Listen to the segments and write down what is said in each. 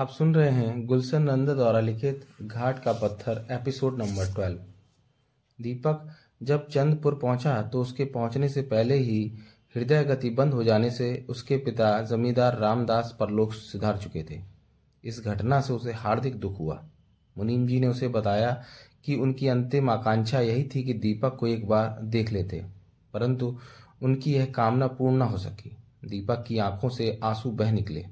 आप सुन रहे हैं गुलशन नंद द्वारा लिखित घाट का पत्थर, एपिसोड नंबर ट्वेल्व। दीपक जब चंदपुर पहुँचा तो उसके पहुँचने से पहले ही हृदय गति बंद हो जाने से उसके पिता जमींदार रामदास परलोक सुधार चुके थे। इस घटना से उसे हार्दिक दुख हुआ। मुनीम जी ने उसे बताया कि उनकी अंतिम आकांक्षा यही थी कि दीपक को एक बार देख लेते, परंतु उनकी यह कामना पूर्ण न हो सकी। दीपक की आँखों से आँसू बह निकले।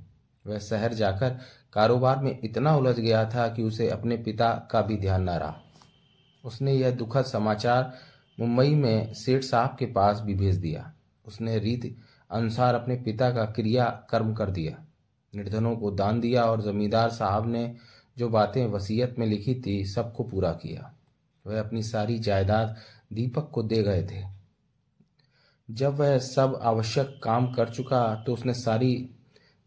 वह शहर जाकर कारोबार में इतना उलझ गया था कि उसे अपने पिता का भी ध्यान न रहा। उसने यह दुखद समाचार मुंबई में सेठ साहब के पास भी भेज दिया। उसने रीत अनुसार अपने पिता का क्रिया कर्म कर दिया। निर्धनों को दान दिया और जमींदार साहब ने जो बातें वसीयत में लिखी थी, सबको पूरा किया। वह अपनी सारी जायदाद दीपक को दे गए थे। जब वह सब आवश्यक काम कर चुका तो उसने सारी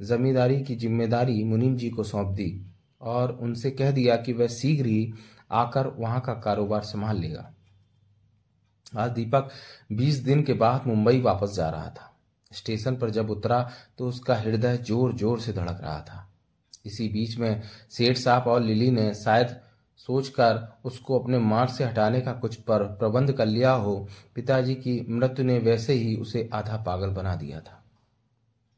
जमींदारी की ज़िम्मेदारी मुनीम जी को सौंप दी और उनसे कह दिया कि वह शीघ्र ही आकर वहाँ का कारोबार संभाल लेगा। आज दीपक बीस दिन के बाद मुंबई वापस जा रहा था। स्टेशन पर जब उतरा तो उसका हृदय ज़ोर ज़ोर से धड़क रहा था। इसी बीच में सेठ साहब और लिली ने शायद सोचकर उसको अपने मार्ग से हटाने का कुछ पर प्रबंध कर लिया हो, पिताजी की मृत्यु ने वैसे ही उसे आधा पागल बना दिया था।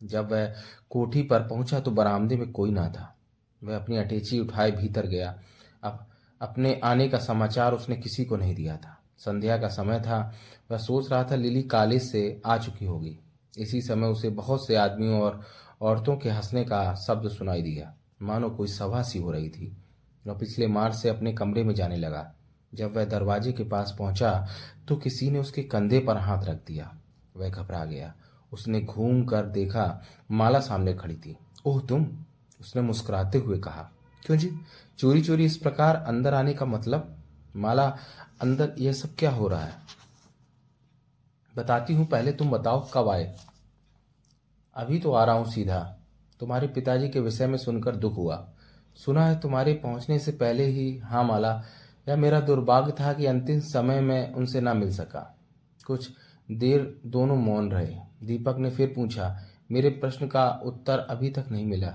जब वह कोठी पर पहुँचा तो बरामदे में कोई ना था। वह अपनी अटेची उठाए भीतर गया। अब अपने आने का समाचार उसने किसी को नहीं दिया था। संध्या का समय था। वह सोच रहा था लिली कॉलेज से आ चुकी होगी। इसी समय उसे बहुत से आदमियों और औरतों के हंसने का शब्द सुनाई दिया। मानो कोई सभा सी हो रही थी। वह पिछले मार्च से अपने कमरे में जाने लगा। जब वह दरवाजे के पास पहुँचा तो किसी ने उसके कंधे पर हाथ रख दिया। वह घबरा गया। उसने घूम कर देखा माला सामने खड़ी थी। ओह, तुम? उसने मुस्कुराते हुए कहा। क्यों जी? चोरी चोरी इस प्रकार अंदर आने का मतलब? माला, अंदर यह सब क्या हो रहा है? बताती हूँ, पहले तुम बताओ कब आए। अभी तो आ रहा हूँ सीधा। तुम्हारे पिताजी के विषय में सुनकर दुख हुआ। सुना है तुम्हारे पहुँचने से पहले ही हाँ माला यह मेरा दुर्भाग्य था कि अंतिम समय में उनसे ना मिल सका। कुछ देर दोनों मौन रहे। दीपक ने फिर पूछा, मेरे प्रश्न का उत्तर अभी तक नहीं मिला।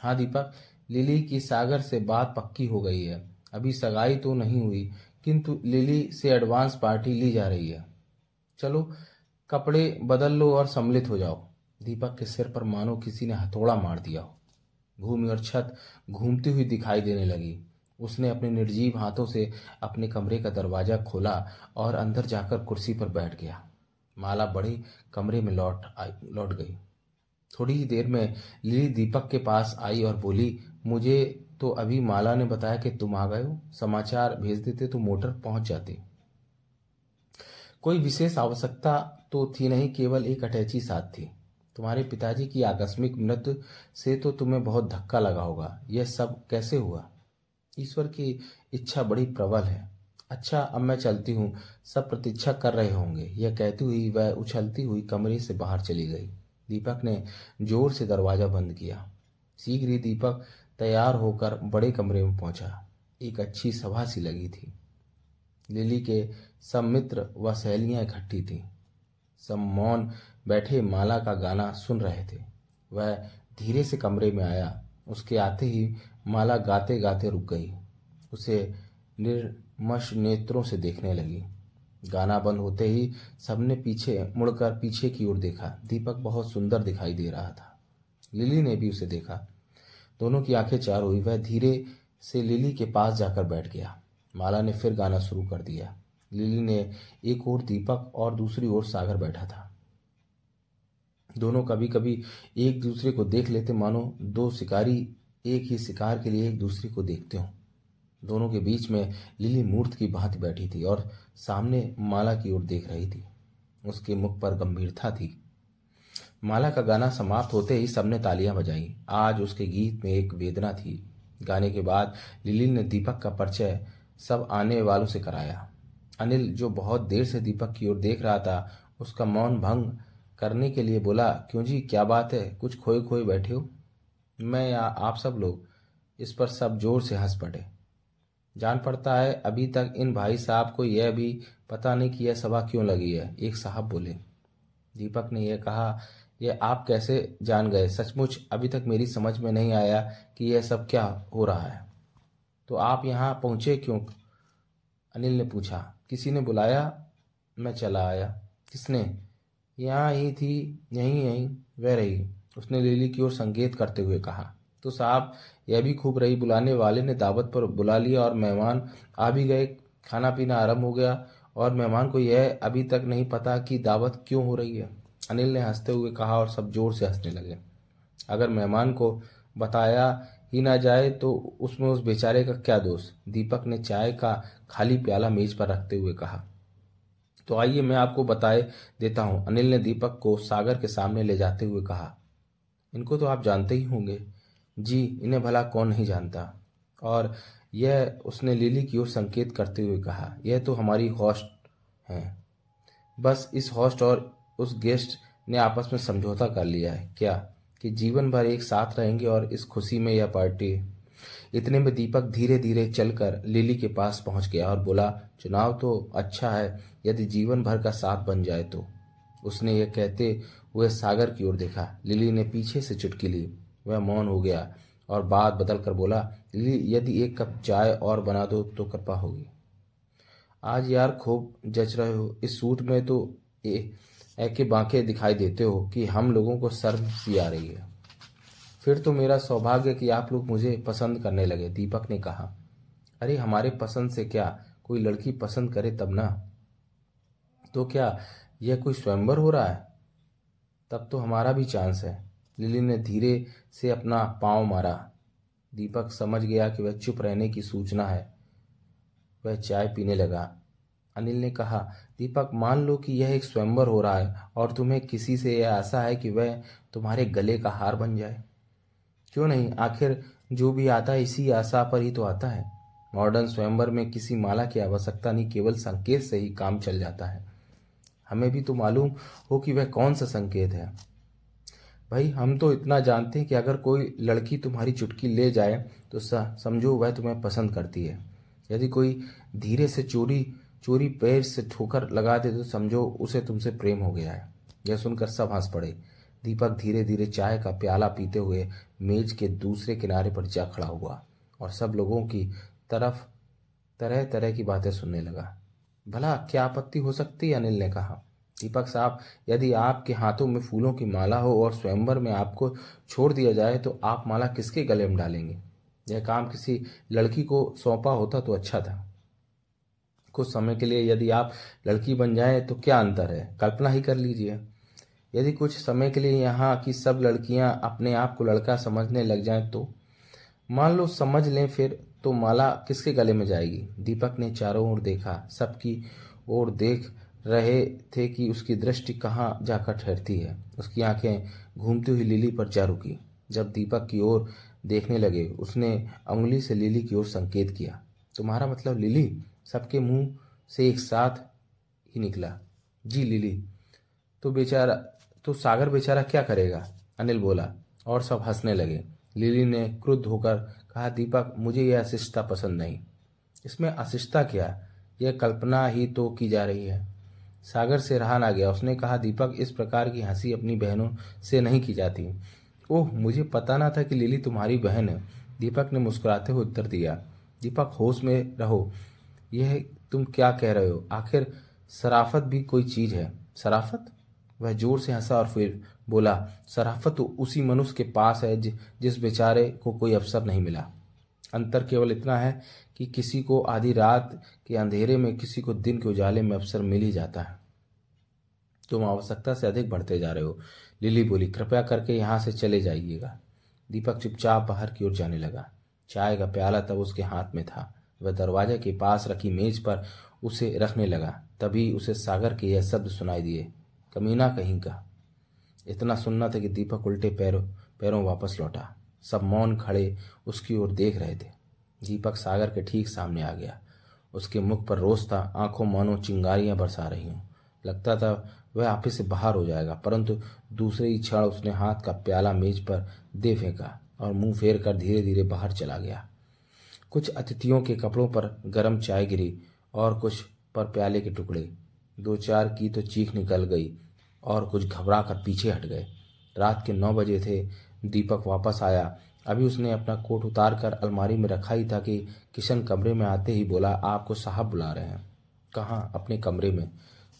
हाँ दीपक, लिली की सागर से बात पक्की हो गई है। अभी सगाई तो नहीं हुई, किंतु लिली से एडवांस पार्टी ली जा रही है। चलो, कपड़े बदल लो और सम्मिलित हो जाओ। दीपक के सिर पर मानो किसी ने हथौड़ा मार दिया हो। भूमि और छत घूमती हुई दिखाई देने लगी। उसने अपने निर्जीव हाथों से अपने कमरे का दरवाज़ा खोला और अंदर जाकर कुर्सी पर बैठ गया। माला बड़े कमरे में लौट आई, लौट गई। थोड़ी ही देर में लिली दीपक के पास आई और बोली, मुझे तो अभी माला ने बताया कि तुम आ गए हो। समाचार भेज देते तो मोटर पहुँच जाती। कोई विशेष आवश्यकता तो थी नहीं, केवल एक अटैची साथ थी। तुम्हारे पिताजी की आकस्मिक मृत्यु से तो तुम्हें बहुत धक्का लगा होगा। यह सब कैसे हुआ? ईश्वर की इच्छा बड़ी प्रबल है। अच्छा अब मैं चलती हूँ। सब प्रतीक्षा कर रहे होंगे। यह कहती हुई वह उछलती हुई कमरे से बाहर चली गई। दीपक ने ज़ोर से दरवाज़ा बंद किया। शीघ्र ही दीपक तैयार होकर बड़े कमरे में पहुँचा। एक अच्छी सभा सी लगी थी। लिली के सब मित्र व सहेलियाँ इकट्ठी थी। सब मौन बैठे माला का गाना सुन रहे थे। वह धीरे से कमरे में आया। उसके आते ही माला गाते गाते रुक गई। उसे निर्मश नेत्रों से देखने लगी। गाना बंद होते ही सबने पीछे, मुड़कर पीछे की ओर देखा। दीपक बहुत सुंदर दिखाई दे रहा था। लिली ने भी उसे देखा। दोनों की आँखें चार हुई। वह धीरे से लिली के पास जाकर बैठ गया। माला ने फिर गाना शुरू कर दिया। लिली ने एक ओर दीपक और दूसरी ओर सागर बैठा था। दोनों कभी कभी एक दूसरे को देख लेते। मानो दो शिकारी एक ही शिकार के लिए एक दूसरे को देखते हो। दोनों के बीच में लिली मूर्त की भांति बैठी थी और सामने माला की ओर देख रही थी। उसके मुख पर गंभीरता थी। माला का गाना समाप्त होते ही सबने तालियाँ बजाई। आज उसके गीत में एक वेदना थी। गाने के बाद लिली ने दीपक का परिचय सब आने वालों से कराया। अनिल, जो बहुत देर से दीपक की ओर देख रहा था, उसका मौन भंग करने के लिए बोला, क्यों जी, क्या बात है? कुछ खोए खोए बैठे हो? मैं या आप सब लोग? इस पर सब ज़ोर से हंस पड़े। जान पड़ता है, अभी तक इन भाई साहब को यह भी पता नहीं कि यह सभा क्यों लगी है। एक साहब बोले, दीपक ने यह कहा यह आप कैसे जान गए? सचमुच अभी तक मेरी समझ में नहीं आया कि यह सब क्या हो रहा है। तो आप यहाँ पहुँचे क्यों? अनिल ने पूछा, किसी ने बुलाया? मैं चला आया। किसने? यहाँ ही थी, यहीं यहीं, वह रही। उसने लिली की ओर संकेत करते हुए कहा तो साहब, यह भी खूब रही। बुलाने वाले ने दावत पर बुला लिया और मेहमान आ भी गए। खाना पीना आरंभ हो गया और मेहमान को यह अभी तक नहीं पता कि दावत क्यों हो रही है। अनिल ने हँसते हुए कहा और सब ज़ोर से हंसने लगे। अगर मेहमान को बताया ही ना जाए तो उसमें उस बेचारे का क्या दोष? दीपक ने चाय का खाली प्याला मेज पर रखते हुए कहा तो आइए मैं आपको बताए देता हूँ। अनिल ने दीपक को सागर के सामने ले जाते हुए कहा, इनको तो आप जानते ही होंगे। जी, इन्हें भला कौन नहीं जानता। और यह उसने लिली की ओर संकेत करते हुए कहा, यह तो हमारी होस्ट हैं। बस इस होस्ट और उस गेस्ट ने आपस में समझौता कर लिया है। क्या? कि जीवन भर एक साथ रहेंगे और इस खुशी में यह पार्टी इतने में दीपक धीरे धीरे चलकर लिली के पास पहुँच गया और बोला, चुनाव तो अच्छा है, यदि जीवन भर का साथ बन जाए तो उसने यह कहते हुए सागर की ओर देखा। लिली ने पीछे से चुटकी ली। वह मौन हो गया और बात बदल कर बोला यदि एक कप चाय और बना दो तो कृपा होगी। आज यार खूब जच रहे हो। इस सूट में तो ऐके बांके दिखाई देते हो कि हम लोगों को शर्म सी आ रही है। फिर तो मेरा सौभाग्य कि आप लोग मुझे पसंद करने लगे, दीपक ने कहा। अरे, हमारे पसंद से क्या? कोई लड़की पसंद करे तब ना। तो क्या यह कोई स्वयंवर हो रहा है? तब तो हमारा भी चांस है। लिली ने धीरे से अपना पाँव मारा। दीपक समझ गया कि वह चुप रहने की सूचना है। वह चाय पीने लगा। अनिल ने कहा, दीपक, मान लो कि यह एक स्वयंवर हो रहा है और तुम्हें किसी से यह आशा है कि वह तुम्हारे गले का हार बन जाए। क्यों नहीं? आखिर जो भी आता है इसी आशा पर ही तो आता है। मॉडर्न स्वयंवर में किसी माला की आवश्यकता नहीं, केवल संकेत से ही काम चल जाता है। हमें भी तो मालूम हो कि वह कौन सा संकेत है। भाई, हम तो इतना जानते हैं कि अगर कोई लड़की तुम्हारी चुटकी ले जाए तो समझो वह तुम्हें पसंद करती है। यदि कोई धीरे से चोरी चोरी पैर से ठोकर लगा दे तो समझो उसे तुमसे प्रेम हो गया है। यह सुनकर सब हंस पड़े। दीपक धीरे धीरे चाय का प्याला पीते हुए मेज के दूसरे किनारे पर जा खड़ा हुआ और सब लोगों की तरफ़ तरह तरह की बातें सुनने लगा। भला क्या आपत्ति हो सकती अनिल ने कहा। दीपक साहब, यदि आपके हाथों में फूलों की माला हो और स्वयंवर में आपको छोड़ दिया जाए तो आप माला किसके गले में डालेंगे? यह काम किसी लड़की को सौंपा होता तो अच्छा था। कुछ समय के लिए यदि आप लड़की बन जाए तो क्या अंतर है? कल्पना ही कर लीजिए। यदि कुछ समय के लिए यहाँ की सब लड़कियाँ अपने आप को लड़का समझने लग जाएँ तो? मान लो समझ लें फिर तो माला किसके गले में जाएगी? दीपक ने चारों ओर देखा। सबकी ओर देख रहे थे कि उसकी दृष्टि कहाँ जाकर ठहरती है। उसकी आँखें घूमती हुई लिली पर जा रुकी। जब दीपक की ओर देखने लगे, उसने उंगली से लिली की ओर संकेत किया। तुम्हारा मतलब लिली सबके मुँह से एक साथ ही निकला। जी लिली तो बेचारा तो सागर बेचारा क्या करेगा? अनिल बोला, और सब हंसने लगे। लिली ने क्रुद्ध होकर कहा, दीपक, मुझे यह अशिष्टता पसंद नहीं। इसमें अशिष्टता क्या? यह कल्पना ही तो की जा रही है। सागर से रहा ना गया। उसने कहा, दीपक, इस प्रकार की हँसी अपनी बहनों से नहीं की जाती। ओह, मुझे पता ना था कि लिली तुम्हारी बहन है। दीपक ने मुस्कुराते हुए उत्तर दिया, दीपक, होश में रहो। यह तुम क्या कह रहे हो? आखिर सराफत भी कोई चीज़ है। सराफत? वह ज़ोर से हंसा और फिर बोला, सराफत तो उसी मनुष्य के पास है जिस बेचारे को कोई अवसर नहीं मिला। अंतर केवल इतना है कि किसी को आधी रात के अंधेरे में, किसी को दिन के उजाले में अवसर मिल ही जाता है। तुम आवश्यकता से अधिक बढ़ते जा रहे हो। लिली बोली, कृपया करके यहाँ से चले जाइएगा। दीपक चुपचाप बाहर की ओर जाने लगा। चाय का प्याला तब उसके हाथ में था। वह दरवाजे के पास रखी मेज पर उसे रखने लगा। तभी उसे सागर के यह शब्द सुनाई दिए। कमीना कहीं का? इतना सुनना था कि दीपक उल्टे पैरों पैरों वापस लौटा। सब मौन खड़े उसकी ओर देख रहे थे। दीपक सागर के ठीक सामने आ गया। उसके मुख पर रोज था, आँखों मानो चिंगारियाँ बरसा रही हूँ। लगता था वह आपे से बाहर हो जाएगा, परंतु दूसरे ही क्षण उसने हाथ का प्याला मेज पर दे फेंका और मुँह फेर कर धीरे धीरे बाहर चला गया। कुछ अतिथियों के कपड़ों पर गर्म चाय गिरी और कुछ पर प्याले के टुकड़े। दो चार की तो चीख निकल गई और कुछ घबरा कर पीछे हट गए। रात के नौ बजे थे दीपक वापस आया। अभी उसने अपना कोट उतार कर अलमारी में रखा ही था कि किशन कमरे में आते ही बोला, आपको साहब बुला रहे हैं। कहाँ? अपने कमरे में।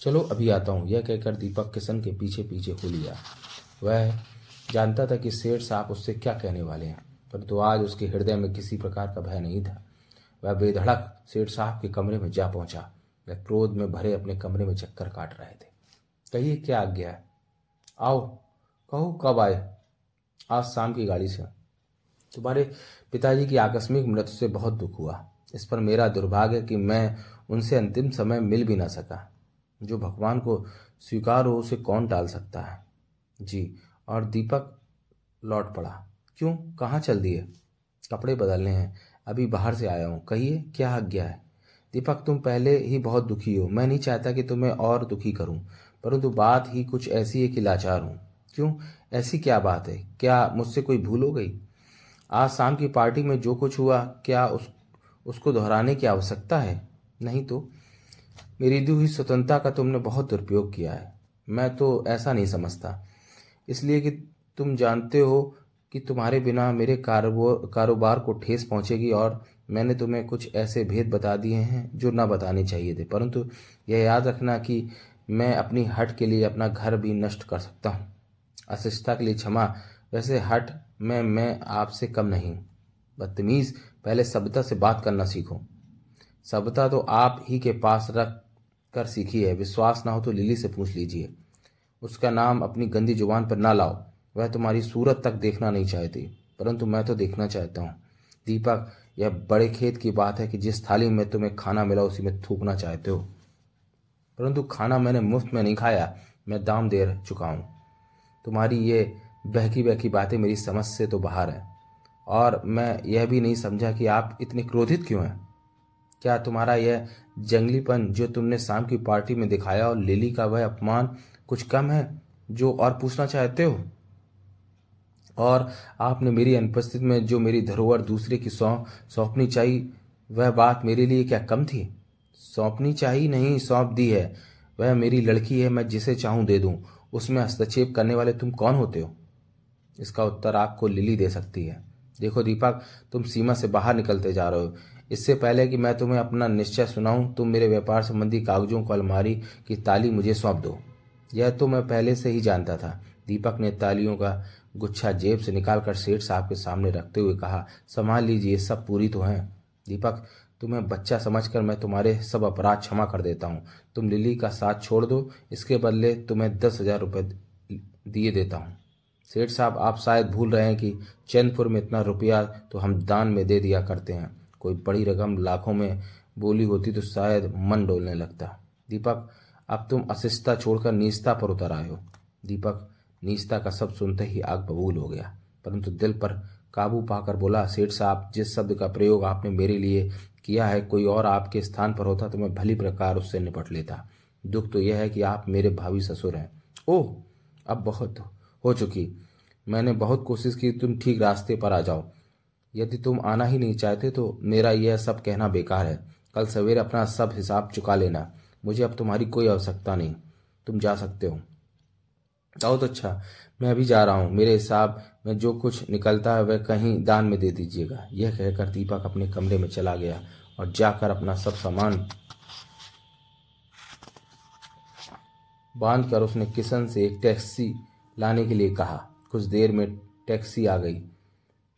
चलो, अभी आता हूँ। यह कहकर दीपक किशन के पीछे पीछे हो लिया। वह जानता था कि सेठ साहब उससे क्या कहने वाले हैं, परंतु आज उसके हृदय में किसी प्रकार का भय नहीं था। वह बेधड़क सेठ साहब के कमरे में जा पहुँचा। वह क्रोध में भरे अपने कमरे में चक्कर काट रहे थे। कहिए, क्या आज्ञा है? आओ, कहो कब आए? आज शाम की गाड़ी से। तुम्हारे पिताजी की आकस्मिक मृत्यु से बहुत दुख हुआ। इस पर मेरा दुर्भाग्य कि मैं उनसे अंतिम समय मिल भी ना सका। जो भगवान को स्वीकार हो उसे कौन टाल सकता है? जी, और दीपक लौट पड़ा। क्यों? कहाँ चल दिए? कपड़े बदलने हैं। अभी बाहर से आया हूँ। कहिए, क्या आज्ञा है? दीपक, तुम पहले ही बहुत दुखी हो। मैं नहीं चाहता कि तुम्हें और दुखी करूँ, परंतु बात ही कुछ ऐसी है कि लाचार हूँ। क्यों? ऐसी क्या बात है? क्या मुझसे कोई भूल हो गई? आज शाम की पार्टी में जो कुछ हुआ, क्या उस, उसको दोहराने की आवश्यकता है? नहीं तो। मेरी दी हुई स्वतंत्रता का तुमने बहुत दुरुपयोग किया है। मैं तो ऐसा नहीं समझता। इसलिए कि तुम जानते हो कि तुम्हारे बिना मेरे कारोबार को ठेस पहुंचेगी और मैंने तुम्हें कुछ ऐसे भेद बता दिए हैं जो न बताने चाहिए थे। परंतु यह याद रखना कि मैं अपनी हट के लिए अपना घर भी नष्ट कर सकता हूँ। अशिष्टता के लिए क्षमा। वैसे हट, में, मैं आपसे कम नहीं। बदतमीज, पहले सभ्यता से बात करना सीखो। सभ्यता तो आप ही के पास रख कर सीखी है। विश्वास ना हो तो लिली से पूछ लीजिए। उसका नाम अपनी गंदी ज़ुबान पर ना लाओ। वह तुम्हारी सूरत तक देखना नहीं चाहती, परंतु मैं तो देखना चाहता हूँ। दीपक, यह बड़े खेत की बात है कि जिस थाली में तुम्हें खाना मिला, उसी में थूकना चाहते हो। परंतु खाना मैंने मुफ़्त में नहीं खाया। मैं दाम दे चुका हूँ। तुम्हारी ये बहकी बहकी बातें मेरी समझ से तो बाहर है। और मैं यह भी नहीं समझा कि आप इतने क्रोधित क्यों हैं? क्या तुम्हारा यह जंगलीपन जो तुमने शाम की पार्टी में दिखाया और लिली का वह अपमान कुछ कम है जो और पूछना चाहते हो? और आपने मेरी अनुपस्थिति में जो मेरी धरोहर दूसरे की सौंप सौंपनी चाहिए, वह बात मेरे लिए क्या कम थी? सौंपनी चाहिए नहीं, सौंप दी है। वह मेरी लड़की है, मैं जिसे चाहूँ दे दूँ। उसमें हस्तक्षेप करने वाले तुम कौन होते हो? इसका उत्तर आपको लिली दे सकती है। देखो दीपक, तुम सीमा से बाहर निकलते जा रहे हो। इससे पहले कि मैं तुम्हें अपना निश्चय सुनाऊं, तुम मेरे व्यापार संबंधी कागजों को अलमारी की ताली मुझे सौंप दो। यह तो मैं पहले से ही जानता था। दीपक ने तालियों का गुच्छा जेब से निकालकर सेठ साहब के सामने रखते हुए कहा, संभाल लीजिए सब पूरी तो हैं। दीपक तुम्हें बच्चा समझकर मैं तुम्हारे सब अपराध क्षमा कर देता हूँ। तुम लिली का साथ छोड़ दो। इसके बदले तुम्हें दस हज़ार रुपये दिए देता हूँ। सेठ साहब, आप शायद भूल रहे हैं कि चैनपुर में इतना रुपया तो हम दान में दे दिया करते हैं। कोई बड़ी रकम लाखों में बोली होती तो शायद मन डोलने लगता। दीपक, अब तुम अशिष्टता छोड़कर नीचता पर उतर आए हो। दीपक, नीचता का शब्द सुनते ही आग बबूल हो गया। परंतु दिल पर काबू पाकर बोला, सेठ साहब, जिस शब्द का प्रयोग आपने मेरे लिए किया है, कोई और आपके स्थान पर होता तो मैं भली प्रकार उससे निपट लेता। दुख तो यह है कि आप मेरे भावी ससुर हैं। ओह, अब बहुत हो चुकी। मैंने बहुत कोशिश की, तुम ठीक रास्ते पर आ जाओ। यदि तुम आना ही नहीं चाहते तो मेरा यह सब कहना बेकार है। कल सवेरे अपना सब हिसाब चुका लेना। मुझे अब तुम्हारी कोई आवश्यकता नहीं। तुम जा सकते हो। बहुत अच्छा मैं अभी जा रहा हूँ। मेरे हिसाब में जो कुछ निकलता है वह कहीं दान में दे दीजिएगा। यह कहकर दीपक अपने कमरे में चला गया और जाकर अपना सब सामान बाँध कर उसने किशन से एक टैक्सी लाने के लिए कहा। कुछ देर में टैक्सी आ गई।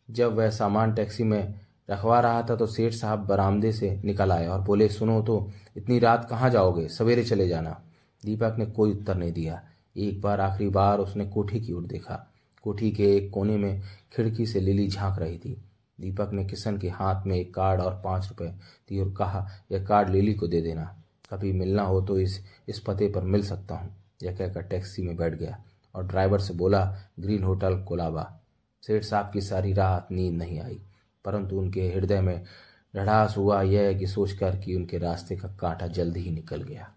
जब वह सामान टैक्सी में रखवा रहा था तो सेठ साहब बरामदे से निकल आए और बोले, सुनो तो इतनी रात कहाँ जाओगे? सवेरे चले जाना। दीपक ने कोई उत्तर नहीं दिया। एक बार आखिरी बार उसने कोठी की ओर देखा। कोठी के एक कोने में खिड़की से लिली झाँक रही थी। दीपक ने किशन के हाथ में एक कार्ड और पाँच रुपए दी और कहा, यह कार्ड लिली को दे देना। कभी मिलना हो तो इस इस पते पर मिल सकता हूँ। यह कहकर टैक्सी में बैठ गया और ड्राइवर से बोला, ग्रीन होटल कोलाबा। सेठ साहब की सारी रात नींद नहीं आई। परंतु उनके हृदय में ढढ़ास हुआ यह कि सोचकर कि उनके रास्ते का कांटा जल्दी ही निकल गया।